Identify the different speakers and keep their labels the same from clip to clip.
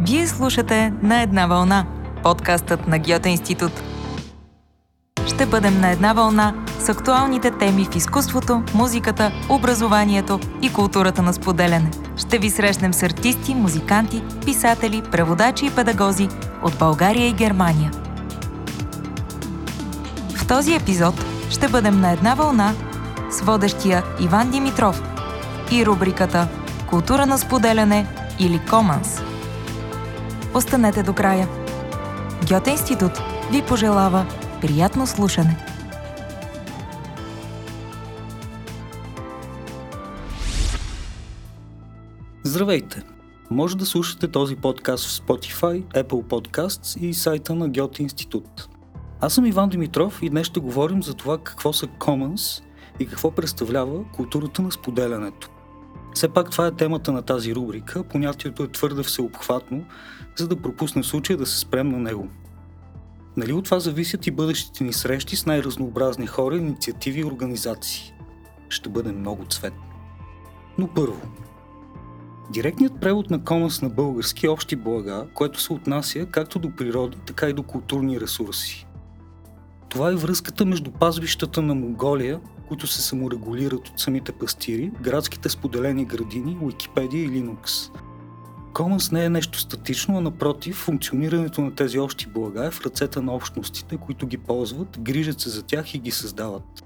Speaker 1: Вие слушате На една вълна, подкастът на Гьоте институт. Ще бъдем на една вълна с актуалните теми в изкуството, музиката, образованието и културата на споделяне. Ще ви срещнем с артисти, музиканти, писатели, преводачи и педагози от България и Германия. В този епизод ще бъдем на една вълна с водещия Иван Димитров и рубриката Култура на споделяне или Commons. Останете до края. Гьоте институт ви пожелава приятно слушане.
Speaker 2: Здравейте! Може да слушате този подкаст в Spotify, Apple Podcasts и сайта на Гьоте институт. Аз съм Иван Димитров и днес ще говорим за това какво са Commons и какво представлява културата на споделянето. Все пак това е темата на тази рубрика, понятието е твърде всеобхватно, за да пропусне случая да се спрем на него. Нали от това зависят и бъдещите ни срещи с най-разнообразни хора, инициативи и организации. Ще бъде много цветно. Но първо, Директният превод на Комас на български общи блага, което се отнася както до природа, така и до културни ресурси. Това е връзката между пазвищата на Монголия, които се саморегулират от самите пастири, градските споделени градини, Уикипедия и Linux. Commons не е нещо статично, а напротив, функционирането на тези общи блага е в ръцете на общностите, които ги ползват, грижат се за тях и ги създават.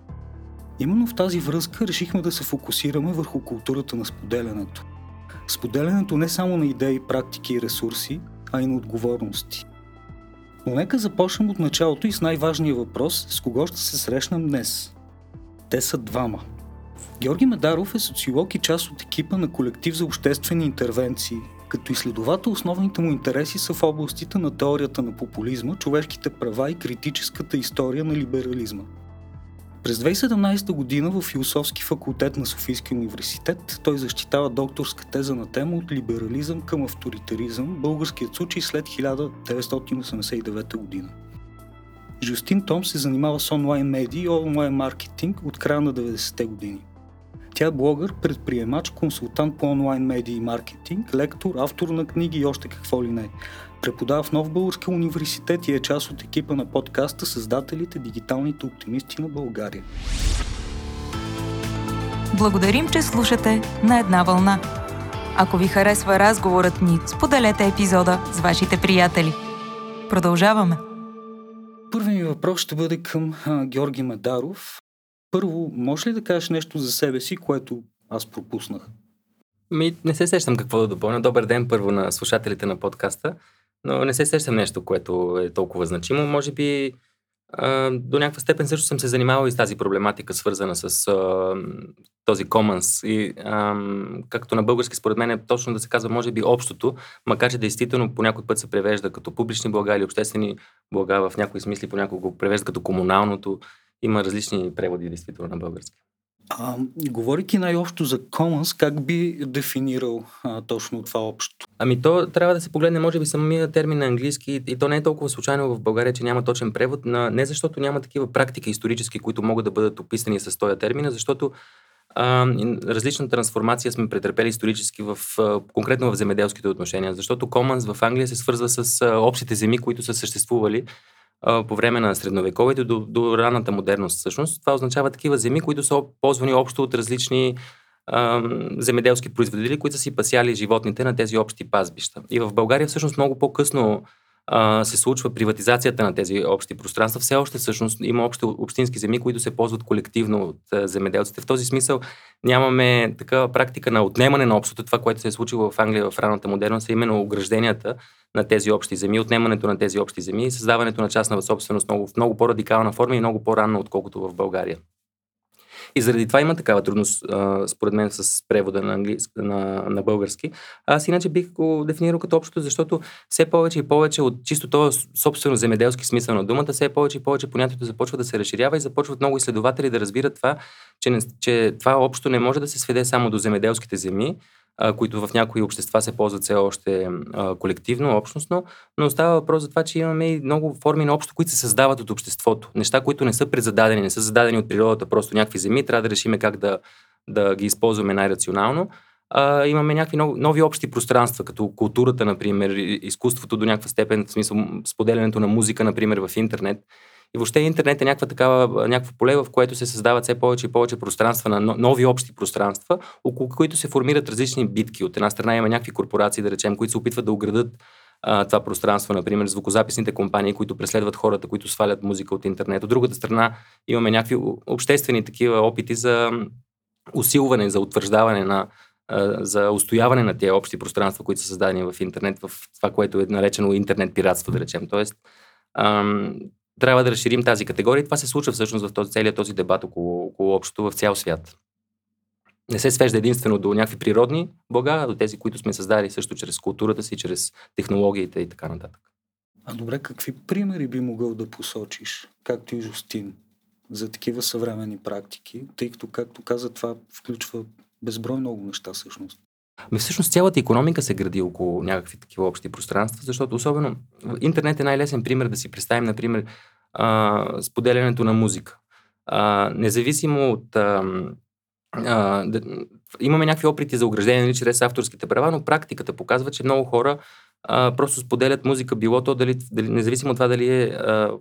Speaker 2: Именно в тази връзка решихме да се фокусираме върху културата на споделянето. Споделянето не само на идеи, практики и ресурси, а и на отговорности. Но нека започнем от началото и с най-важния въпрос, с кого ще се срещнем днес. Те са двама. Георги Медаров е социолог и част от екипа на колектив за обществени интервенции. Като изследовател основните му интереси са в областите на теорията на популизма, човешките права и критическата история на либерализма. През 2017 година в философски факултет на Софийския университет той защитава докторска теза на тема от либерализъм към авторитаризъм, българският случай след 1989 година. Жустин Том се занимава с онлайн медии и онлайн маркетинг от края на 90-те години. Тя е блогър, предприемач, консултант по онлайн медии и маркетинг, лектор, автор на книги и още какво ли не. Преподава в Нов Български университет и е част от екипа на подкаста Създателите Дигиталните оптимисти на България.
Speaker 1: Благодарим, че слушате на една вълна. Ако ви харесва разговорът ни, споделете епизода с вашите приятели. Продължаваме.
Speaker 2: Първият ми въпрос ще бъде към а, Георги Медаров. Първо, може ли да кажеш нещо за себе си, което аз пропуснах?
Speaker 3: Ми, не се сещам какво да допълня. Добър ден първо на слушателите на подкаста, но не се сещам нещо, което е толкова значимо. Може би а, до някаква степен също съм се занимавал и с тази проблематика, свързана с а, този commons. И а, както на български, според мен е точно да се казва, може би общото, макар че действително по някой път се превежда като публични блага или обществени блага, в някои смисли понякога го превежда като комуналното. Има различни преводи, действително, на български.
Speaker 2: А, говорики най-общо за Commons, как би дефинирал а, точно това общо?
Speaker 3: Ами то трябва да се погледне, може би, самия термин на английски и то не е толкова случайно в България, че няма точен превод, на, не защото няма такива практики исторически, които могат да бъдат описани с този термин, а защото а, различна трансформация сме претърпели исторически в, конкретно в земеделските отношения, защото Commons в Англия се свързва с общите земи, които са съществували по време на средновековието до, до ранната модерност всъщност. Това означава такива земи, които са ползвани общо от различни земеделски производители, които са си пасяли животните на тези общи пазбища. И в България всъщност много по-късно а, се случва приватизацията на тези общи пространства. Все още всъщност има общи общински земи, които се ползват колективно от земеделците. В този смисъл нямаме такава практика на отнемане на общото. Това, което се е случило в Англия в ранната модерност, е именно огражденията на тези общи земи, отнемането на тези общи земи и създаването на частна собственост много, в много по-радикална форма и много по-ранно, отколкото в България. И заради това има такава трудност, според мен, с превода на, английски, на, на български. Аз иначе бих го дефинирал като общото, защото все повече и повече от чисто този собствено земеделски смисъл на думата, все повече и повече понятието започва да се разширява и започват много изследователи да разбират това, че, не, че това общо не може да се сведе само до земеделските земи, които в някои общества се ползват все още колективно, общностно, но става въпрос за това, че имаме и много форми на общо, които се създават от обществото. Неща, които не са предзададени, не са зададени от природата, просто някакви земи, трябва да решиме как да, да ги използваме най-рационално. а, имаме някакви нови общи пространства, като културата, например, изкуството до някаква степен, в смисъл споделянето на музика, например, в интернет. И въобще интернет е някаква такава, някакво поле, в което се създават все повече и повече пространства, на нови общи пространства, около които се формират различни битки. От една страна има някакви корпорации, да речем, които се опитват да оградат това пространство, например, звукозаписните компании, които преследват хората, които свалят музика от интернет. От другата страна имаме някакви обществени такива опити за усилване, за утвърждаване на за устояване на тези общи пространства, които са създадени в интернет, в това, което е наречено интернет пиратство, да речем. Тоест, ам, трябва да разширим тази категория. Това се случва всъщност в този, целият този дебат около, около общото в цял свят. Не се свежда единствено до някакви природни блага, а до тези, които сме създали също чрез културата си, чрез технологиите и така нататък.
Speaker 2: А добре, какви примери би могъл да посочиш, както и Жустин, за такива съвременни практики, тъй като, както каза, това включва безброй много неща всъщност.
Speaker 3: Ами всъщност цялата економика се гради около някакви такива общи пространства, защото особено интернет е най-лесен пример да си представим, например, а, споделянето на музика. А, независимо от... А, а, да, имаме някакви опити за ограждение нали, чрез авторските права, но практиката показва, че много хора а, просто споделят музика, било то дали, дали, независимо от това дали е а, в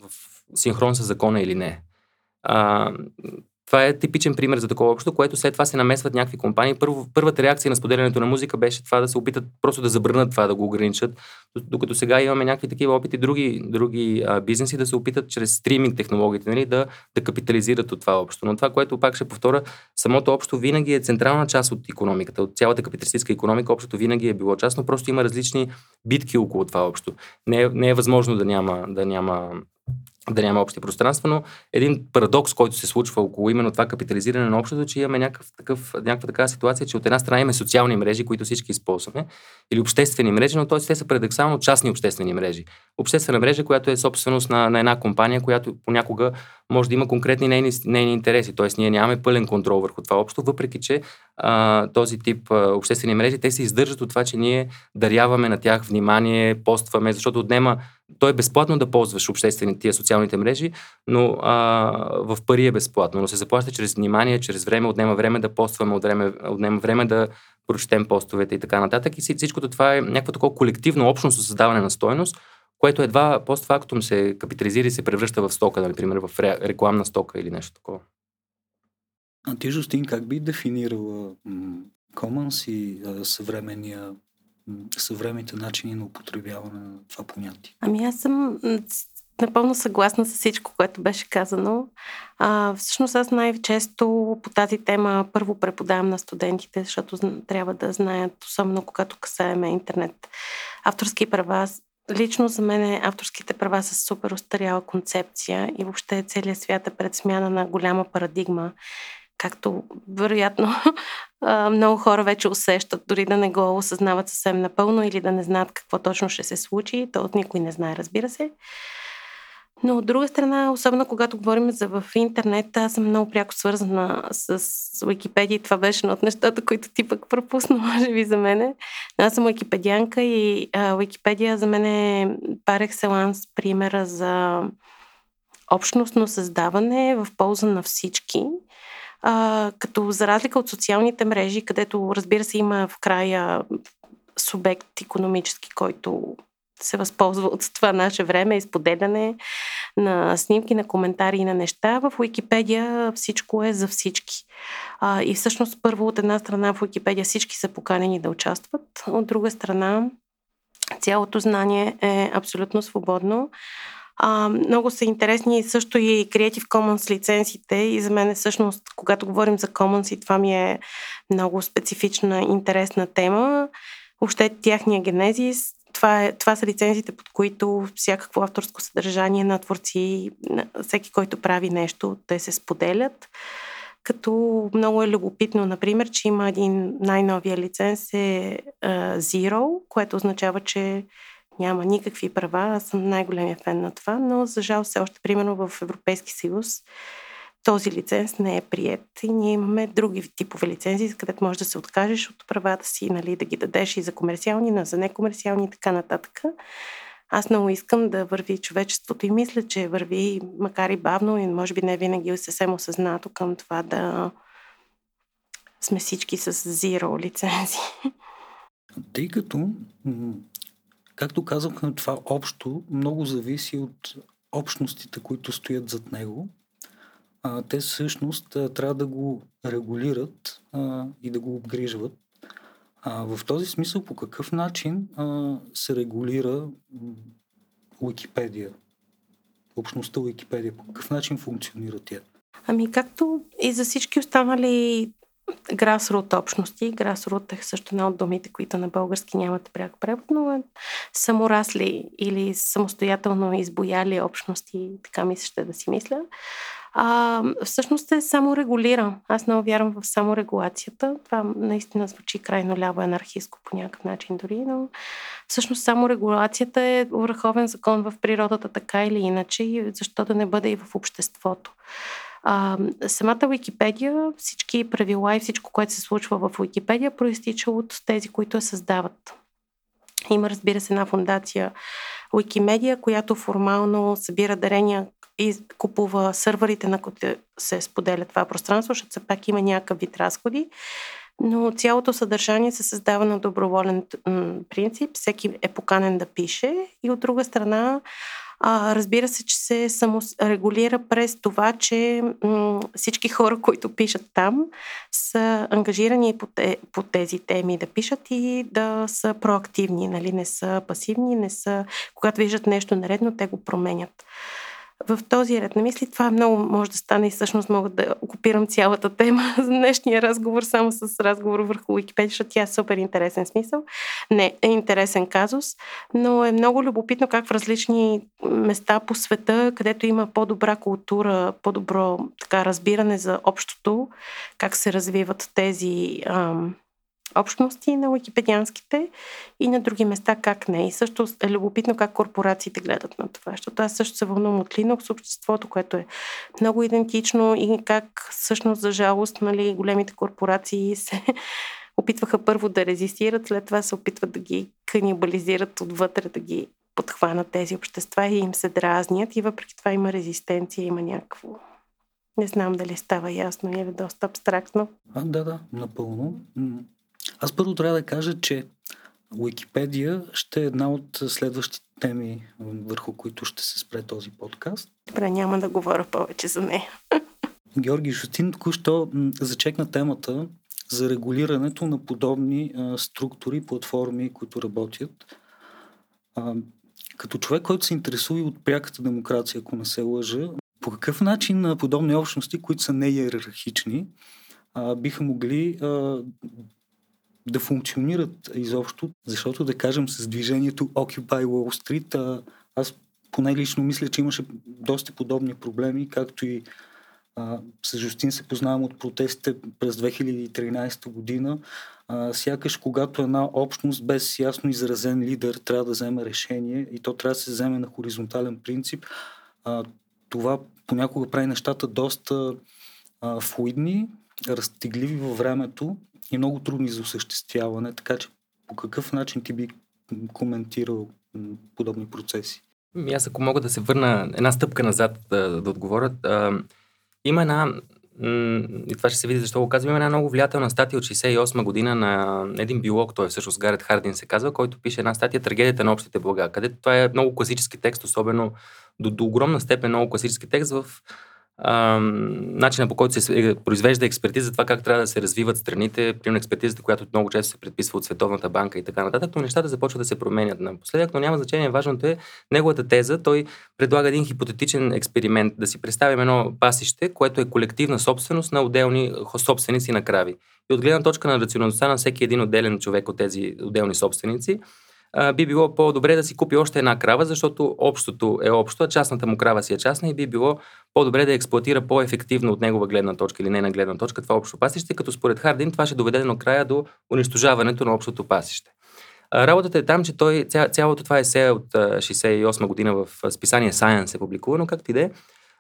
Speaker 3: синхрон с закона или не. А, това е типичен пример за такова общо, което след това се намесват някакви компании. Първо, първата реакция на споделянето на музика беше това да се опитат просто да забранят това, да го ограничат. Докато сега имаме някакви такива опити, други, други а, бизнеси да се опитат чрез стриминг технологиите нали, да, да капитализират от това общо. Но това, което пак ще повторя, самото общо винаги е централна част от економиката, от цялата капиталистическа економика, общото винаги е било част, но просто има различни битки около това общо. Не е, не е възможно да няма, да няма да няма общи пространства, но един парадокс, който се случва около именно това капитализиране на общото, че имаме някакъв, такъв, някаква такава ситуация, че от една страна имаме социални мрежи, които всички използваме, или обществени мрежи, но т.е. те са парадоксално частни обществени мрежи. Обществена мрежа, която е собственост на, на една компания, която понякога може да има конкретни нейни, нейни интереси. Т.е. ние нямаме пълен контрол върху това общо, въпреки че а, този тип а, обществени мрежи, те се издържат от това, че ние даряваме на тях внимание, постваме, защото отнема то е безплатно да ползваш обществени тия социалните мрежи, но а, в пари е безплатно, но се заплаща чрез внимание, чрез време, отнема време да постваме, отнема, отнема време да прочетем постовете и така нататък. И всичкото това е някакво такова колективно, общностно създаване на стойност, което едва постфактум се капитализира и се превръща в стока, например, в рекламна стока или нещо такова.
Speaker 2: А ти, Жустин, как би дефинирала Commons и съвременния съвременните начини на употребяване на това понятие?
Speaker 4: Ами аз съм напълно съгласна с всичко, което беше казано. А, всъщност аз най-често по тази тема първо преподавам на студентите, защото трябва да знаят, особено когато касаеме интернет. Авторски права Лично за мен авторските права са супер устаряла концепция и въобще целият свят е пред смяна на голяма парадигма както вероятно много хора вече усещат, дори да не го осъзнават съвсем напълно или да не знаят какво точно ще се случи. То от никой не знае, разбира се. Но от друга страна, особено когато говорим за в интернет, аз съм много пряко свързана с Википедия и това беше едно от нещата, които ти пък пропусна, може би за мене. Аз съм википедианка и а, Википедия за мен е пар екселанс примера за общностно създаване в полза на всички а, като за разлика от социалните мрежи, където разбира се има в края субект економически, който се възползва от това наше време, изподеляне на снимки, на коментари и на неща. В Уикипедия всичко е за всички. А, и всъщност първо от една страна в Уикипедия всички са поканени да участват, от друга страна цялото знание е абсолютно свободно. А, много са интересни също и Creative Commons лицензите и за мен всъщност, когато говорим за Commons и това ми е много специфична, интересна тема, въобще тяхния генезис, това, е, това са лицензите, под които всякакво авторско съдържание на творци, всеки, който прави нещо, те се споделят. Като много е любопитно, например, че има един най-новия лиценз е uh, Zero, което означава, че няма никакви права. Аз съм най-големия фен на това, но за жал все още, примерно в Европейски съюз, този лиценз не е прият и ние имаме други типове лицензии, където можеш да се откажеш от правата си, нали, да ги дадеш и за комерциални, но за некомерциални и така нататък. Аз много искам да върви човечеството и мисля, че върви, макар и бавно и може би не винаги съвсем осъзнато към това да сме всички с зиро лицензи.
Speaker 2: Тъй като, както казахме, това общо много зависи от общностите, които стоят зад него. Те всъщност трябва да го регулират и да го обгрижват. В този смисъл, по какъв начин се регулира Уикипедия? Общността Уикипедия, по какъв начин функционира тя?
Speaker 4: Ами както и за всички останали грасрут общности. Грасрут е също една от думите, които на български нямат пряк превод, но е саморасли или самостоятелно избояли общности, така ми се ще да си мисля. А, всъщност е саморегулира. Аз много вярвам в саморегулацията. Това наистина звучи крайно ляво анархистко по някакъв начин дори, но всъщност саморегулацията е върховен закон в природата така или иначе и защо да не бъде и в обществото. А, самата Википедия, всички правила и всичко, което се случва в Википедия, проистича от тези, които я създават. Има, разбира се, една фундация Wikimedia, която формално събира дарения и купува сървърите, на които се споделя това пространство, защото все пак има някакъв вид разходи. Но цялото съдържание се създава на доброволен принцип. Всеки е поканен да пише. И от друга страна, а, разбира се, че се саморегулира през това, че м- всички хора, които пишат там, са ангажирани по, те, по тези теми да пишат и да са проактивни, нали? не са пасивни, не са, когато виждат нещо наредно, те го променят в този ред на мисли това много може да стане и всъщност мога да окупирам цялата тема за днешния разговор само с разговор върху Wikipedia, защото тя е супер интересен смисъл. Не, е интересен казус, но е много любопитно как в различни места по света, където има по-добра култура, по-добро така разбиране за общото, как се развиват тези ам, общности на уикипедианските и на други места как не. И също е любопитно как корпорациите гледат на това, защото аз също се вълнувам от Linux обществото, което е много идентично и как всъщност за жалост нали, големите корпорации се опитваха първо да резистират, след това се опитват да ги канибализират отвътре, да ги подхванат тези общества и им се дразнят и въпреки това има резистенция, има някакво не знам дали става ясно или доста абстрактно.
Speaker 2: А, да, да, напълно. Аз първо трябва да кажа, че Уикипедия ще е една от следващите теми, върху които ще се спре този подкаст.
Speaker 4: Добре, няма да говоря повече за нея.
Speaker 2: Георги Шустин току-що зачекна темата за регулирането на подобни а, структури, платформи, които работят. А, като човек, който се интересува от пряката демокрация, ако не се лъжа, по какъв начин на подобни общности, които са неиерархични, а, биха могли а, да функционират изобщо, защото да кажем с движението Occupy Wall Street, а, аз поне лично мисля, че имаше доста подобни проблеми, както и а, с Жустин се познавам от протестите през 2013 година. А, сякаш когато една общност без ясно изразен лидер трябва да вземе решение и то трябва да се вземе на хоризонтален принцип, а, това понякога прави нещата доста а, флуидни, разтегливи във времето и много трудни за осъществяване, така че по какъв начин ти би коментирал подобни процеси?
Speaker 3: Ами аз ако мога да се върна една стъпка назад да, да отговоря, има една и това ще се види защо го казвам. Има една много влиятелна статия от 68 година на един биолог, той всъщност Гарет Хардин се казва, който пише една статия Трагедията на общите блага, където това е много класически текст, особено до, до огромна степен много класически текст в начина по който се е, произвежда експертиза за това как трябва да се развиват страните, примерно експертизата, която много често се предписва от Световната банка и така нататък, но нещата започват да се променят напоследък, но няма значение. Важното е неговата теза. Той предлага един хипотетичен експеримент, да си представим едно пасище, което е колективна собственост на отделни собственици на крави. И от гледна точка на рационалността на всеки един отделен човек от тези отделни собственици, би било по-добре да си купи още една крава, защото общото е общо, а частната му крава си е частна и би било по-добре да експлуатира по-ефективно от негова гледна точка или не на гледна точка това общо пасище, като според Хардин това ще доведе до края до унищожаването на общото пасище. Работата е там, че той, ця, цялото това есе от 68 година в списание Science е публикувано, както и да е,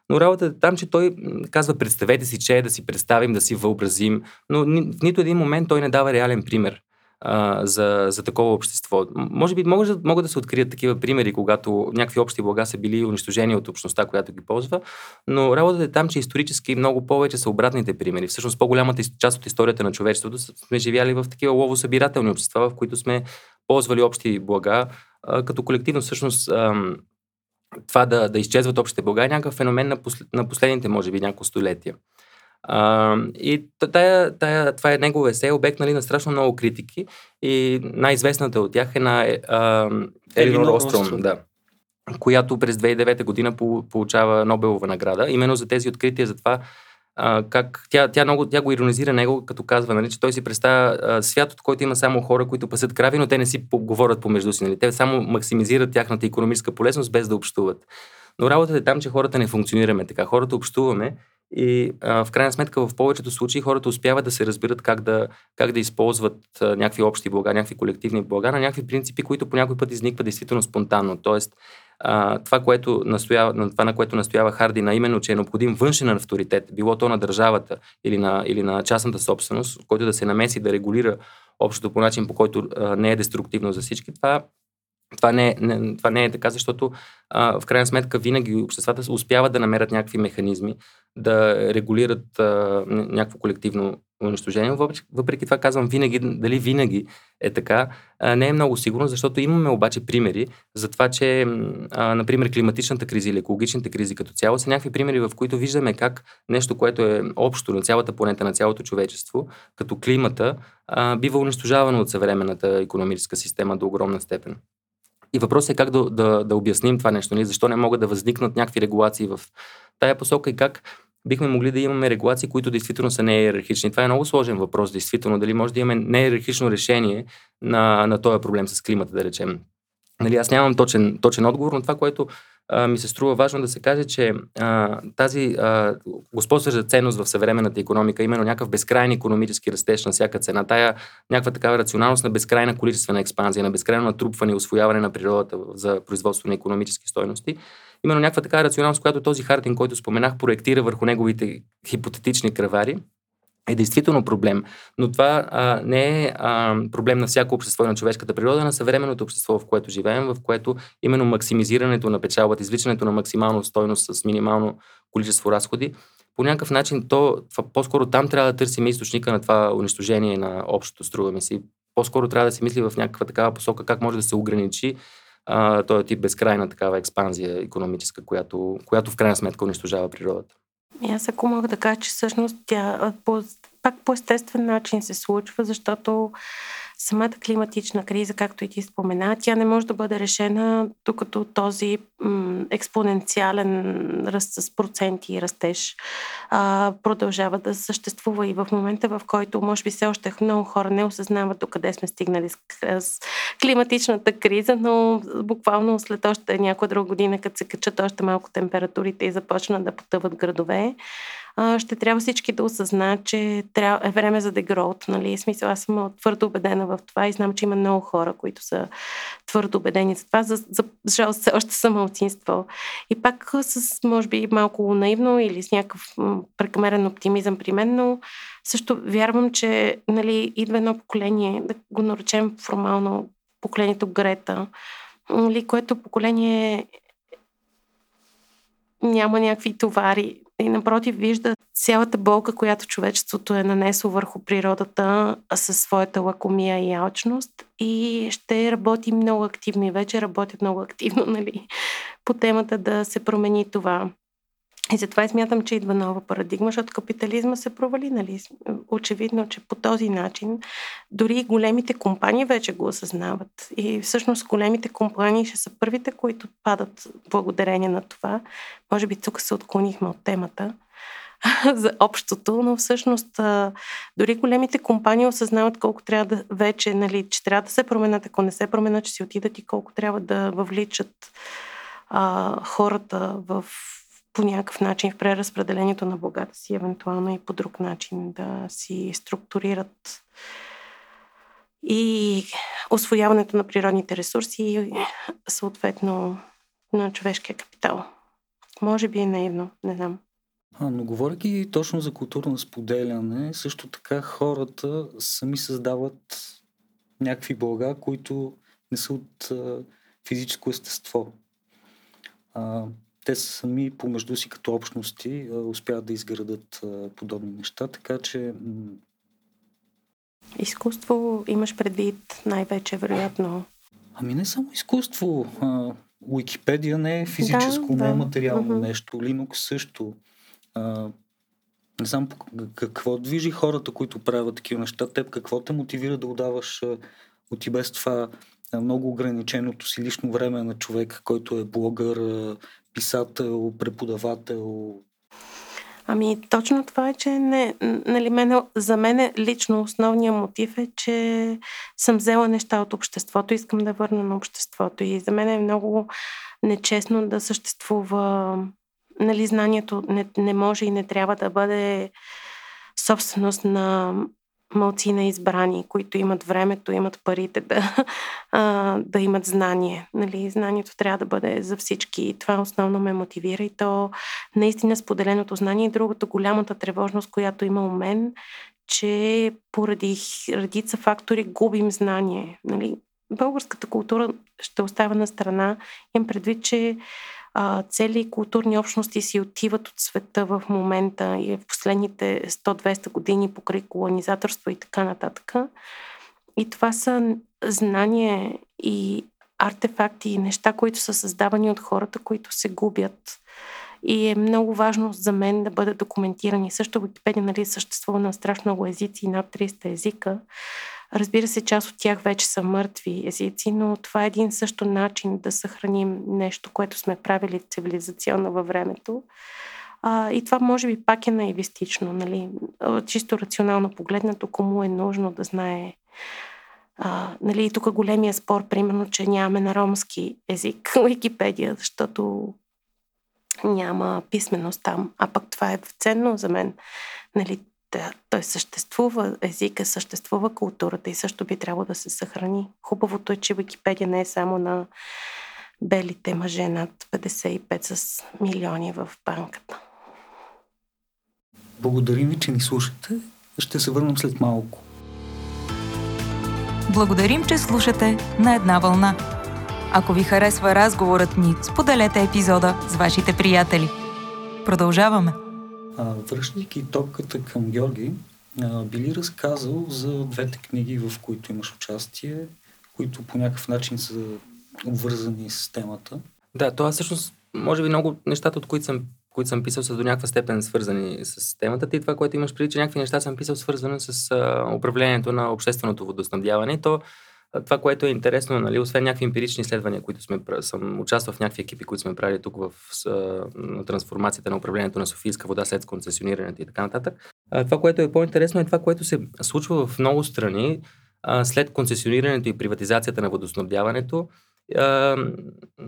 Speaker 3: но работата е там, че той казва, представете си, че е да си представим, да си въобразим, но в нито един момент той не дава реален пример а, за, за такова общество. Може би могат, могат да се открият такива примери, когато някакви общи блага са били унищожени от общността, която ги ползва, но работата е там, че исторически много повече са обратните примери. Всъщност по-голямата част от историята на човечеството сме живяли в такива ловосъбирателни общества, в които сме ползвали общи блага, а, като колективно всъщност а, това да, да изчезват общите блага е някакъв феномен на, послед, на последните, може би, няколко столетия. А, и тая, тая, това е негово есе, обект нали, на страшно много критики и най-известната от тях е на е, Елинор Остром, да, която през 2009 година получава Нобелова награда, именно за тези открития, за това а, как тя, тя, много, тя го иронизира него, като казва, нали, че той си представя а, свят, от който има само хора, които пасат крави, но те не си говорят помежду си. Нали. Те само максимизират тяхната економическа полезност, без да общуват. Но работата е там, че хората не функционираме така. Хората общуваме и а, в крайна сметка в повечето случаи хората успяват да се разберат как да, как да използват а, някакви общи блага, някакви колективни блага на някакви принципи, които по някой път изникват действително спонтанно. Тоест, а, това, което настоява, на това, на което настоява Харди, на именно, че е необходим външен авторитет, било то на държавата или на, или на частната собственост, който да се намеси да регулира общото по начин, по който а, не е деструктивно за всички, това това не, не, това не е така, защото а, в крайна сметка винаги обществата успяват да намерят някакви механизми, да регулират а, някакво колективно унищожение. Въпреки това казвам винаги, дали винаги е така, а, не е много сигурно, защото имаме обаче примери за това, че, а, например, климатичната криза или екологичните кризи като цяло са някакви примери, в които виждаме как нещо, което е общо на цялата планета, на цялото човечество, като климата, а, бива унищожавано от съвременната економическа система до огромна степен. И въпросът е как да, да, да обясним това нещо, нали? защо не могат да възникнат някакви регулации в тая посока и как бихме могли да имаме регулации, които действително са неиерархични. Това е много сложен въпрос, действително. Дали може да имаме неиерархично решение на, на този проблем с климата, да речем. Нали, аз нямам точен, точен отговор, но това, което ми се струва важно да се каже, че а, тази а, господстваща ценност в съвременната економика, именно някакъв безкрайен економически растеж на всяка цена, тая някаква такава рационалност на безкрайна количествена експанзия, на безкрайно натрупване и освояване на природата за производство на економически стойности, именно някаква така рационалност, която този Хартин, който споменах, проектира върху неговите хипотетични кръвари, е действително проблем. Но това а, не е а, проблем на всяко общество и на човешката природа, на съвременното общество, в което живеем, в което именно максимизирането на печалбата, извличането на максимална стойност с минимално количество разходи, по някакъв начин то, по-скоро там трябва да търсим източника на това унищожение на общото, струва ми си. По-скоро трябва да се мисли в някаква такава посока как може да се ограничи този тип безкрайна такава експанзия економическа, която, която в крайна сметка унищожава природата.
Speaker 4: Аз ако мога да кажа, че всъщност тя по, пак по естествен начин се случва, защото самата климатична криза, както и ти спомена, тя не може да бъде решена, докато този м- експоненциален ръст с проценти и растеж а, продължава да съществува. И в момента, в който може би все още много хора не осъзнават докъде сме стигнали с, с климатичната криза, но буквално след още някоя друга година, като се качат още малко температурите и започнат да потъват градове, ще трябва всички да осъзнаят, че е време за дегроут. Нали? Смисъл, аз съм твърдо убедена в това и знам, че има много хора, които са твърдо убедени за това. За, за жалост, все още съм малцинство. И пак с, може би, малко наивно или с някакъв прекомерен оптимизъм при мен, но също вярвам, че нали, идва едно поколение, да го наречем формално поколението Грета, нали, което поколение няма някакви товари и напротив вижда цялата болка, която човечеството е нанесло върху природата със своята лакомия и алчност и ще работи много активно и вече работят много активно нали, по темата да се промени това. И затова смятам, че идва нова парадигма, защото капитализма се провали. Нали? Очевидно, че по този начин дори големите компании вече го осъзнават. И всъщност големите компании ще са първите, които падат благодарение на това. Може би тук се отклонихме от темата за общото, но всъщност дори големите компании осъзнават колко трябва да вече, нали, че трябва да се променят, ако не се променят, че си отидат и колко трябва да въвличат а, хората в по някакъв начин в преразпределението на богата си, евентуално и по друг начин да си структурират и освояването на природните ресурси и съответно на човешкия капитал. Може би е наивно, не знам.
Speaker 2: А, но говоряки точно за културно споделяне, също така хората сами създават някакви блага, които не са от а, физическо естество. А, те сами помежду си като общности успяват да изградат подобни неща, така че
Speaker 4: Изкуство имаш предвид най-вече, вероятно.
Speaker 2: Ами не само изкуство. Уикипедия не е физическо,
Speaker 4: Да,
Speaker 2: не е
Speaker 4: да.
Speaker 2: материално
Speaker 4: Мгм.
Speaker 2: нещо. Linux също. А, не знам какво движи хората, които правят такива неща. Теб какво те мотивира да отдаваш от и без това много ограниченото си лично време на човек, който е блогър, писател, преподавател.
Speaker 4: Ами точно това е, че не, нали, мене, за мен лично основният мотив е, че съм взела неща от обществото, искам да върна на обществото и за мен е много нечестно да съществува нали, знанието не, не може и не трябва да бъде собственост на малцина избрани, които имат времето, имат парите да, а, да имат знание. Нали, знанието трябва да бъде за всички това основно ме мотивира и то наистина споделеното знание и другото голямата тревожност, която има у мен, че поради редица фактори губим знание. Нали? Българската култура ще оставя на страна. Имам предвид, че а, цели културни общности си отиват от света в момента и в последните 100-200 години покрай колонизаторство и така нататък. И това са знания и артефакти и неща, които са създавани от хората, които се губят. И е много важно за мен да бъдат документирани. Също Википедия нали, съществува на страшно много езици, над 300 езика. Разбира се, част от тях вече са мъртви езици, но това е един също начин да съхраним нещо, което сме правили цивилизационно във времето. А, и това може би пак е наивистично, нали? Чисто рационално погледнато, кому е нужно да знае а, нали, тук големия спор, примерно, че нямаме на ромски език Википедия, защото няма писменост там. А пък това е ценно за мен. Нали, той съществува, езика съществува, културата и също би трябвало да се съхрани. Хубавото е, че Википедия не е само на белите мъже над 55 с милиони в банката.
Speaker 2: Благодарим ви, че ни слушате. Ще се върнем след малко.
Speaker 1: Благодарим, че слушате на една вълна. Ако ви харесва разговорът ни, споделете епизода с вашите приятели. Продължаваме.
Speaker 2: А, връщайки топката към Георги, а, би ли разказал за двете книги, в които имаш участие, които по някакъв начин са обвързани с темата?
Speaker 3: Да, това всъщност, може би много нещата, от които съм, които съм писал, са до някаква степен свързани с темата. И това, което имаш преди, че някакви неща съм писал свързани с управлението на общественото водоснабдяване. И то това, което е интересно, нали, освен някакви емпирични изследвания, които сме, съм участвал в някакви екипи, които сме правили тук в на трансформацията на управлението на Софийска вода след концесионирането и така нататък. Това, което е по-интересно е това, което се случва в много страни след концесионирането и приватизацията на водоснабдяването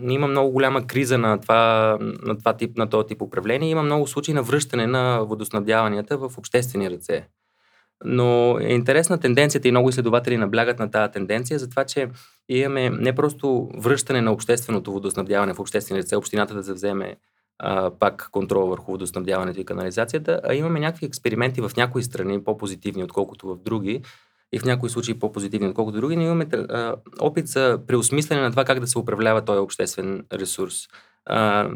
Speaker 3: има много голяма криза на това, на това тип, на този тип управление. Има много случаи на връщане на водоснабдяванията в обществени ръце. Но е интересна тенденцията и много изследователи наблягат на тази тенденция за това, че имаме не просто връщане на общественото водоснабдяване в обществени ръце, общината да завземе а, пак контрол върху водоснабдяването и канализацията, а имаме някакви експерименти в някои страни, по-позитивни, отколкото в други, и в някои случаи по-позитивни, отколкото други, ние имаме а, опит за преосмислене на това как да се управлява този обществен ресурс. А,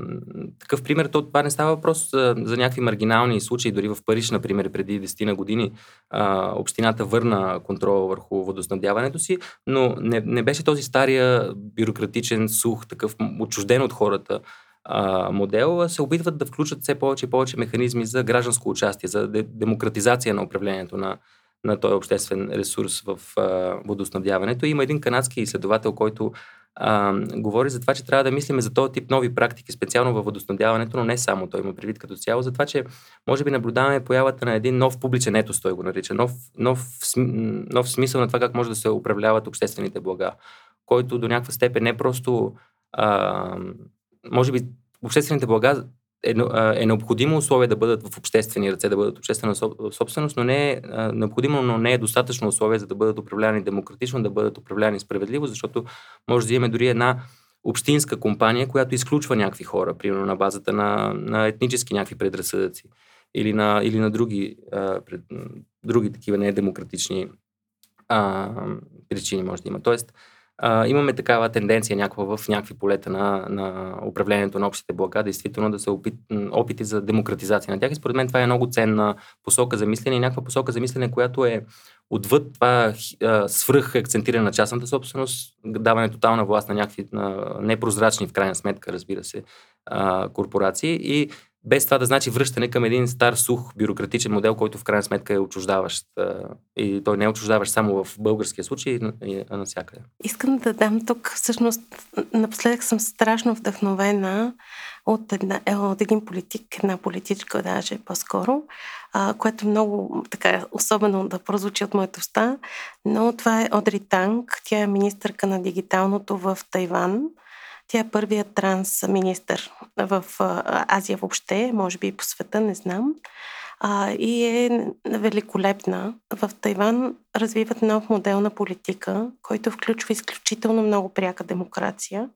Speaker 3: такъв пример, то това не става въпрос за, за някакви маргинални случаи. Дори в Париж, например, преди 10 на години, а, общината върна контрол върху водоснабдяването си, но не, не беше този стария бюрократичен, сух, такъв отчужден от хората а, модел, се опитват да включат все повече и повече механизми за гражданско участие, за де, демократизация на управлението на, на този обществен ресурс в а, водоснабдяването. Има един канадски изследовател, който а, говори за това, че трябва да мислиме за този тип нови практики, специално във водоснабдяването, но не само. Той има предвид като цяло, за това, че може би наблюдаваме появата на един нов публичен етос, той го нарича, нов, нов, нов смисъл на това как може да се управляват обществените блага, който до някаква степен не просто а, може би обществените блага е, е необходимо условие да бъдат в обществени ръце, да бъдат обществена собственост, но не е необходимо, но не е достатъчно условие за да бъдат управлявани демократично, да бъдат управлявани справедливо, защото може да имаме дори една общинска компания, която изключва някакви хора, примерно на базата на, на етнически някакви предразсъдъци или на, или на други, а, пред, други такива недемократични а, причини може да има. Тоест, а, имаме такава тенденция някаква в някакви полета на, на управлението на общите блага, действително да се опит, опити за демократизация на тях. И според мен това е много ценна посока за мислене и някаква посока за мислене, която е отвъд това свръх акцентиране на частната собственост, даване тотална власт на някакви на непрозрачни, в крайна сметка, разбира се, а, корпорации и без това да значи връщане към един стар, сух, бюрократичен модел, който в крайна сметка е отчуждаващ. И той не е отчуждаващ само в българския случай, а навсякъде.
Speaker 4: Искам да дам тук, всъщност, напоследък съм страшно вдъхновена от, една, е, от един политик, една политичка даже по-скоро, а, което много така особено да прозвучи от моята уста, но това е Одри Танг, тя е министърка на дигиталното в Тайван. Тя е първият транс министър в Азия въобще, може би и по света, не знам. И е великолепна. В Тайван развиват нов модел на политика, който включва изключително много пряка демокрация,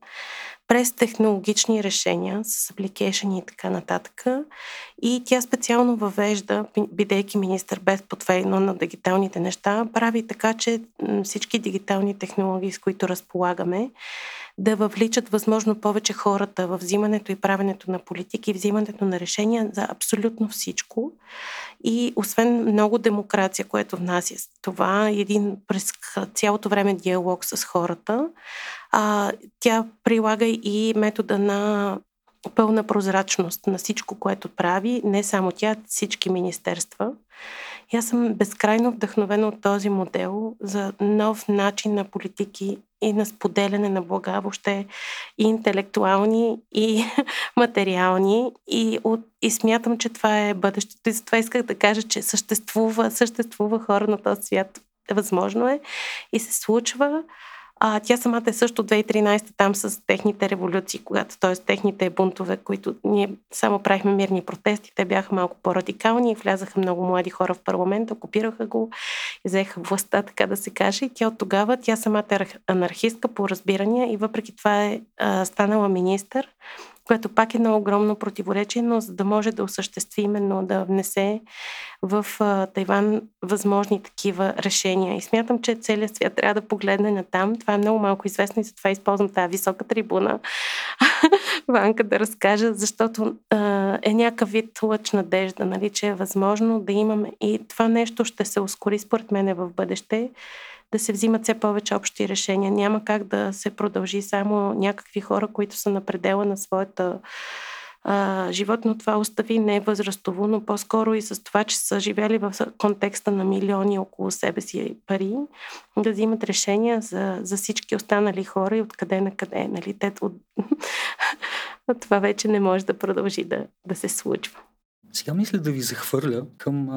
Speaker 4: през технологични решения, с апликейшени и така нататък. И тя специално въвежда, бидейки министър без потвейно на дигиталните неща, прави така, че всички дигитални технологии, с които разполагаме, да въвличат възможно повече хората в взимането и правенето на политики взимането на решения за абсолютно всичко. И освен много демокрация, което внася това, един през цялото време диалог с хората, а, тя прилага и метода на пълна прозрачност на всичко, което прави, не само тя, всички министерства. И аз съм безкрайно вдъхновена от този модел за нов начин на политики и на споделяне на блага, въобще и интелектуални, и материални. И, от, и смятам, че това е бъдещето. И затова исках да кажа, че съществува, съществува хора на този свят. Възможно е и се случва. А, тя самата е също 2013 там с техните революции, когато, т.е. техните бунтове, които ние само правихме мирни протести, те бяха малко по-радикални и влязаха много млади хора в парламента, окупираха го, взеха властта, така да се каже. И тя от тогава, тя самата е анархистка по разбирания и въпреки това е а, станала министър което пак е едно огромно противоречие, но за да може да осъществи именно да внесе в Тайван възможни такива решения. И смятам, че целият свят трябва да погледне на там. Това е много малко известно и затова използвам тази висока трибуна, Ванка, да разкажа, защото е някакъв вид лъч надежда, нали, че е възможно да имаме и това нещо ще се ускори според мен в бъдеще да се взимат все повече общи решения. Няма как да се продължи само някакви хора, които са на предела на своята а, живот, но това остави не възрастово, но по-скоро и с това, че са живели в контекста на милиони около себе си пари, да взимат решения за, за всички останали хора и откъде на къде. Нали? Те, от... това вече не може да продължи да, да се случва.
Speaker 2: Сега мисля да ви захвърля към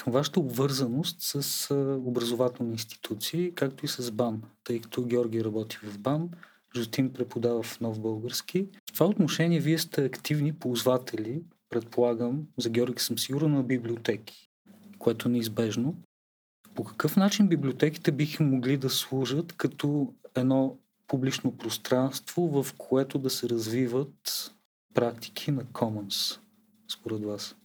Speaker 2: към вашата обвързаност с образователни институции, както и с БАН, тъй като Георги работи в БАН, Жустин преподава в Нов Български. В това отношение вие сте активни ползватели, предполагам, за Георги съм сигурен, на библиотеки, което е неизбежно. По какъв начин библиотеките биха могли да служат като едно публично пространство, в което да се развиват практики на Commons, според вас?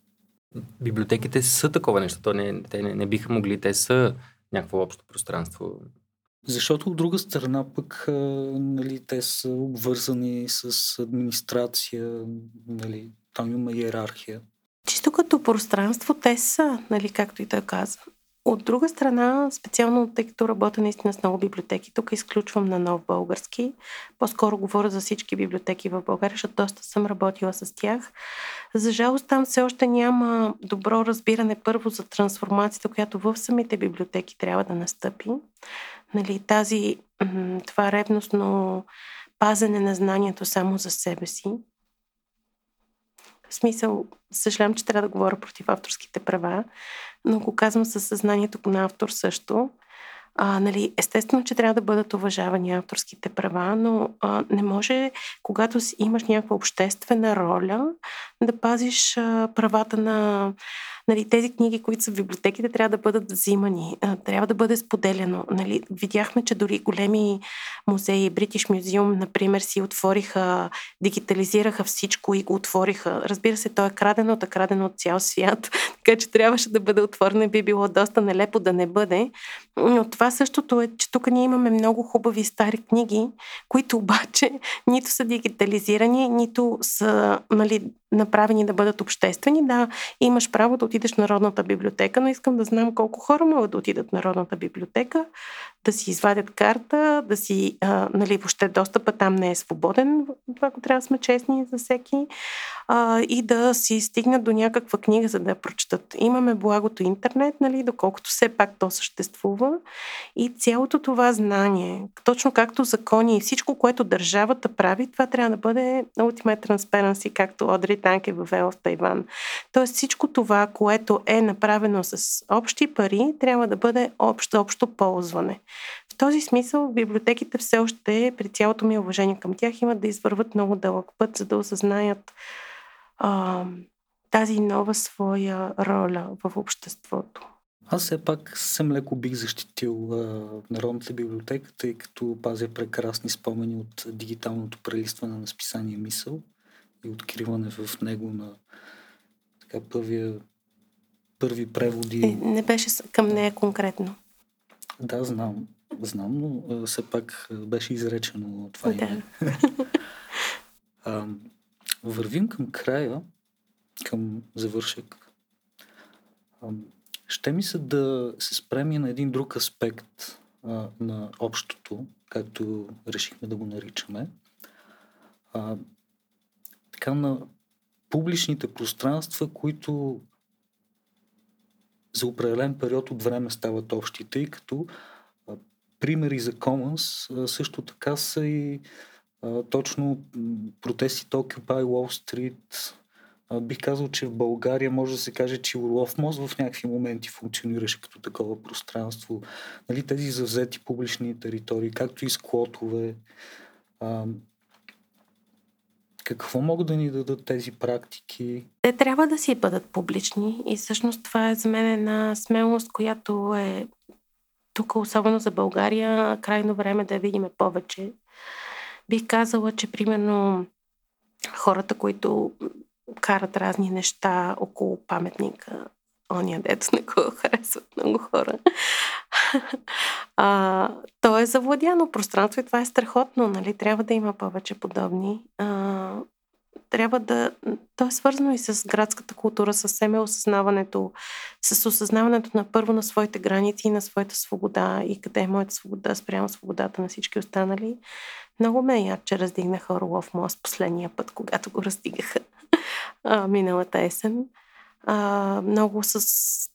Speaker 3: Библиотеките са такова нещо. То не, те не, не биха могли, те са някакво общо пространство.
Speaker 2: Защото от друга страна пък нали, те са обвързани с администрация, нали, там има иерархия.
Speaker 4: Чисто като пространство те са, нали, както и той каза. От друга страна, специално тъй като работя наистина с много библиотеки, тук изключвам на нов български. По-скоро говоря за всички библиотеки в България, защото доста съм работила с тях. За жалост там все още няма добро разбиране първо за трансформацията, която в самите библиотеки трябва да настъпи. Нали, тази, това ревностно пазене на знанието само за себе си. В смисъл, съжалявам, че трябва да говоря против авторските права, но го казвам със съзнанието на автор също. А, нали, естествено, че трябва да бъдат уважавани авторските права, но а, не може, когато имаш някаква обществена роля, да пазиш а, правата на, нали, тези книги, които са в библиотеките, трябва да бъдат взимани, трябва да бъде споделяно. Нали. Видяхме, че дори големи музеи, British Museum, например, си отвориха, дигитализираха всичко и го отвориха. Разбира се, то е крадено, е крадено от цял свят, така че трябваше да бъде отворено и би било доста нелепо да не бъде. Но това същото е, че тук ние имаме много хубави стари книги, които обаче нито са дигитализирани, нито са нали, направени да бъдат обществени. Да, имаш право да отидеш в Народната библиотека, но искам да знам колко хора могат да отидат в Народната библиотека, да си извадят карта, да си, а, нали, въобще достъпа там не е свободен, това ако трябва да сме честни за всеки, а, и да си стигнат до някаква книга, за да я прочитат. Имаме благото интернет, нали, доколкото все пак то съществува и цялото това знание, точно както закони и всичко, което държавата прави, това трябва да бъде ultimate transparency, както Одри Танк е въвела в Тайван. Тоест всичко това, което е направено с общи пари, трябва да бъде общо, общо ползване. В този смисъл библиотеките все още, при цялото ми уважение към тях, имат да извърват много дълъг път, за да осъзнаят а, тази нова своя роля в обществото.
Speaker 2: Аз все пак съм леко бих защитил а, Народната библиотека, тъй като пазя прекрасни спомени от дигиталното прелистване на списание Мисъл и откриване в него на така първия, първи преводи.
Speaker 4: Не беше към нея конкретно.
Speaker 2: Да, знам. Знам, но все пак беше изречено това да. име. а, вървим към края, към завършек. А, ще ми се да се спреми на един друг аспект а, на общото, както решихме да го наричаме. А, така на публичните пространства, които за определен период от време стават общи, тъй като примери за Commons също така са и точно протестите Occupy Wall Street, бих казал, че в България може да се каже, че Орлов мост в някакви моменти функционираше като такова пространство. Нали, тези завзети публични територии, както и склотове. Какво могат да ни дадат тези практики?
Speaker 4: Те трябва да си бъдат публични и всъщност това е за мен една смелост, която е тук, особено за България, крайно време да видиме повече. Бих казала, че примерно хората, които карат разни неща около паметника. Ония дето не го харесват много хора. а, то е завладяно пространство и това е страхотно. Нали? Трябва да има повече подобни. А, трябва да... То е свързано и с градската култура, с семе осъзнаването, с осъзнаването на първо на своите граници и на своята свобода и къде е моята свобода спрямо свободата на всички останали. Много ме е яд, че раздигнаха Орлов мост последния път, когато го раздигаха а, миналата есен. А, много с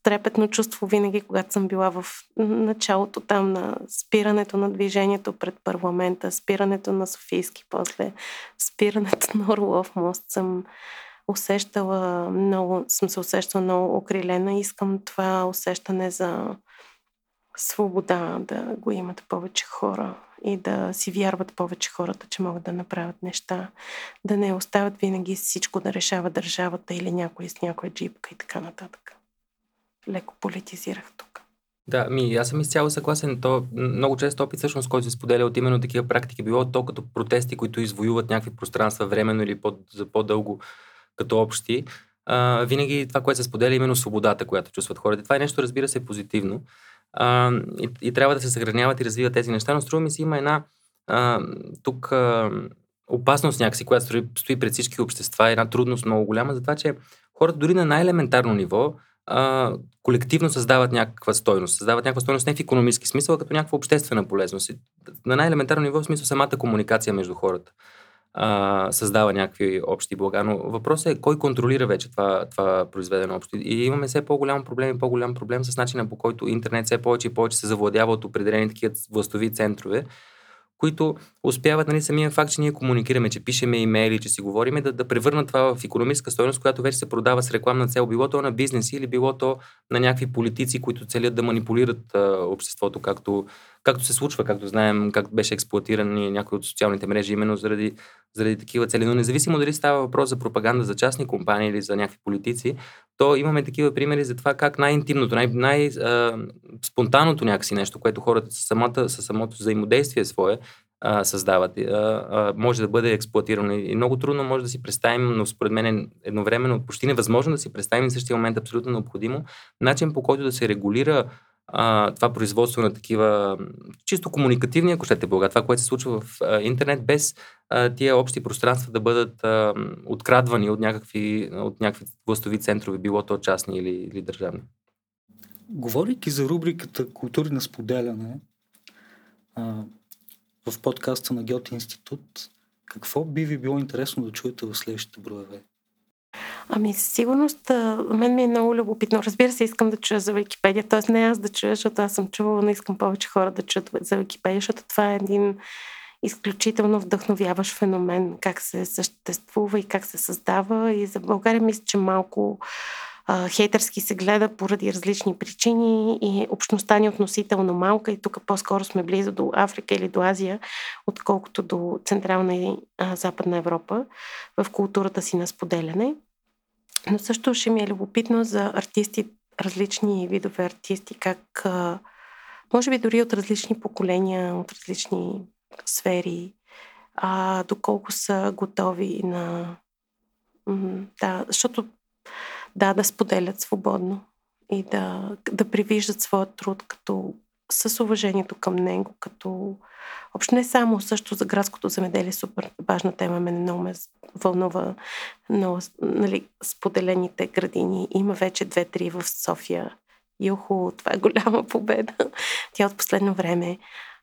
Speaker 4: трепетно чувство винаги, когато съм била в началото там на спирането на движението пред парламента, спирането на Софийски, после спирането на Орлов мост, съм усещала много, съм се усещала много окрилена. Искам това усещане за свобода да го имат повече хора и да си вярват повече хората, че могат да направят неща, да не остават винаги всичко да решава държавата или някой с някоя джипка и така нататък. Леко политизирах тук.
Speaker 3: Да, ми, аз съм изцяло съгласен. То много често опит, всъщност, който се споделя от именно такива практики, било то като протести, които извоюват някакви пространства временно или по, за по-дълго като общи. А, винаги това, което се споделя, е именно свободата, която чувстват хората. Това е нещо, разбира се, позитивно а, и, и трябва да се съхраняват и развиват тези неща, но струва ми се има една а, тук а, опасност някакси, която стои, пред всички общества, една трудност много голяма за това, че хората дори на най-елементарно ниво а, колективно създават някаква стойност. Създават някаква стойност не в економически смисъл, а като някаква обществена полезност. На най-елементарно ниво в смисъл самата комуникация между хората а, създава някакви общи блага. Но въпросът е кой контролира вече това, това произведено общо. И имаме все по-голям проблем и по-голям проблем с начина по който интернет все повече и повече се завладява от определени такива властови центрове, които успяват, нали, самия факт, че ние комуникираме, че пишеме имейли, че си говориме, да, да превърнат това в економическа стоеност, която вече се продава с рекламна цел, било то на бизнеси или било то на някакви политици, които целят да манипулират а, обществото, както, както се случва, както знаем, как беше експлуатиран някои от социалните мрежи, именно заради, заради такива цели. Но независимо дали става въпрос за пропаганда за частни компании или за някакви политици, то имаме такива примери за това как най-интимното, най- най-спонтанното някакси нещо, което хората със, самата, със самото взаимодействие свое а, създават, а, а, може да бъде експлуатирано. И много трудно може да си представим, но според мен едновременно почти невъзможно да си представим в същия момент абсолютно необходимо начин по който да се регулира това производство на такива чисто комуникативни, ако щете блага, това, което се случва в интернет, без тия общи пространства да бъдат а, открадвани от някакви, от някакви властови центрове, било то частни или, или държавни.
Speaker 2: Говорейки за рубриката Култури на споделяне а, в подкаста на Геоти Институт, какво би ви било интересно да чуете в следващите броеве?
Speaker 4: Ами, със сигурност, мен ми е много любопитно. Разбира се, искам да чуя за Википедия, т.е. не аз да чуя, защото аз съм чувала, но искам повече хора да чуят за Википедия, защото това е един изключително вдъхновяващ феномен, как се съществува и как се създава. И за България мисля, че малко а, хейтърски се гледа поради различни причини и общността ни е относително малка и тук по-скоро сме близо до Африка или до Азия, отколкото до Централна и а, Западна Европа в културата си на споделяне. Но също ще ми е любопитно за артисти, различни видове артисти, как а, може би дори от различни поколения, от различни сфери, а, доколко са готови на... Да, защото да, да споделят свободно и да, да привиждат своя труд като с уважението към него, като общо не само също за градското земеделие, супер важна тема, мен много ме вълнува, но нали, споделените градини. Има вече две-три в София. Юхо, това е голяма победа. Тя от последно време.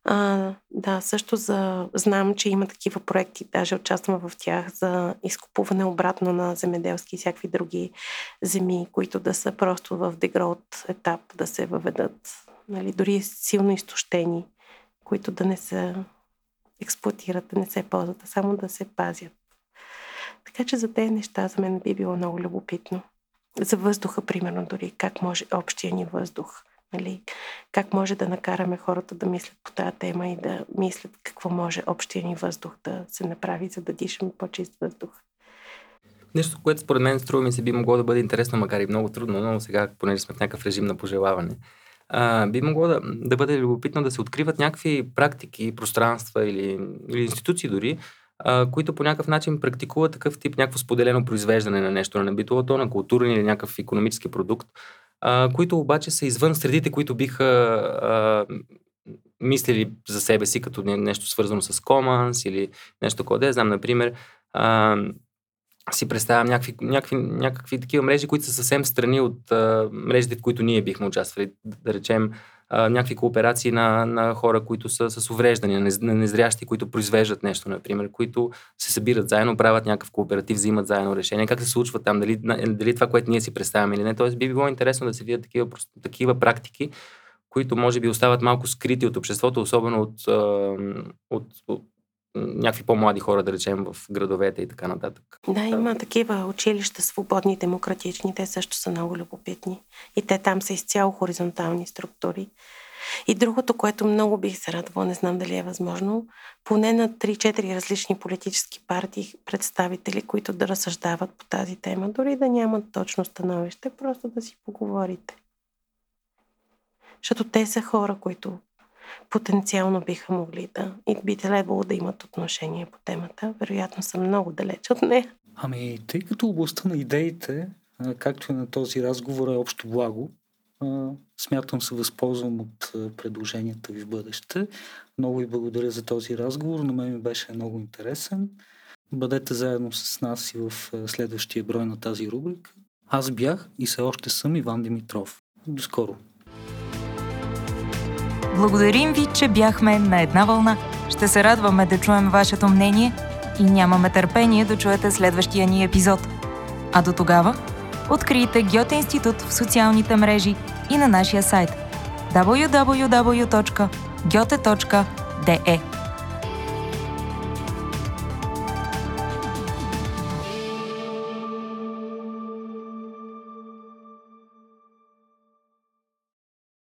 Speaker 4: А, да, също за... знам, че има такива проекти, даже участвам в тях за изкупуване обратно на земеделски и всякакви други земи, които да са просто в дегрот етап, да се въведат, нали, дори силно изтощени, които да не се експлуатират, да не се ползват, а само да се пазят. Така че за тези неща за мен би било много любопитно. За въздуха, примерно, дори как може общия ни въздух – Нали, как може да накараме хората да мислят по тази тема и да мислят какво може общия ни въздух да се направи, за да дишаме по-чист въздух.
Speaker 3: Нещо, което според мен струва ми се би могло да бъде интересно, макар и много трудно, но сега, понеже сме в някакъв режим на пожелаване, а, би могло да, да бъде любопитно да се откриват някакви практики, пространства или, или институции дори, а, които по някакъв начин практикуват такъв тип някакво споделено произвеждане на нещо, на битовото, на културен или някакъв економически продукт, които обаче са извън средите, които биха а, мислили за себе си като нещо свързано с Commons или нещо такова. Да, знам, например, а, си представям някакви, някакви, някакви такива мрежи, които са съвсем страни от а, мрежите, в които ние бихме участвали. Да речем, някакви кооперации на, на хора, които са с увреждания, на незрящи, които произвеждат нещо, например, които се събират заедно, правят някакъв кооператив, взимат заедно решение. Как се случва там? Дали, дали това, което ние си представяме или не? Тоест би било интересно да се видят такива, такива практики, които може би остават малко скрити от обществото, особено от, от, от някакви по-млади хора, да речем, в градовете и така нататък.
Speaker 4: Да, има такива училища, свободни, демократични, те също са много любопитни. И те там са изцяло хоризонтални структури. И другото, което много бих се радвала, не знам дали е възможно, поне на 3-4 различни политически партии представители, които да разсъждават по тази тема, дори да нямат точно становище, просто да си поговорите. Защото те са хора, които потенциално биха могли да и би трябвало да имат отношение по темата. Вероятно съм много далеч от нея.
Speaker 2: Ами, тъй като областта на идеите, както и на този разговор е общо благо, смятам се възползвам от предложенията ви в бъдеще. Много ви благодаря за този разговор. На мен ми беше много интересен. Бъдете заедно с нас и в следващия брой на тази рубрика. Аз бях и все още съм Иван Димитров. До скоро!
Speaker 1: Благодарим ви, че бяхме на една вълна. Ще се радваме да чуем вашето мнение и нямаме търпение да чуете следващия ни епизод. А до тогава, открийте Гьоте институт в социалните мрежи и на нашия сайт www.gyote.de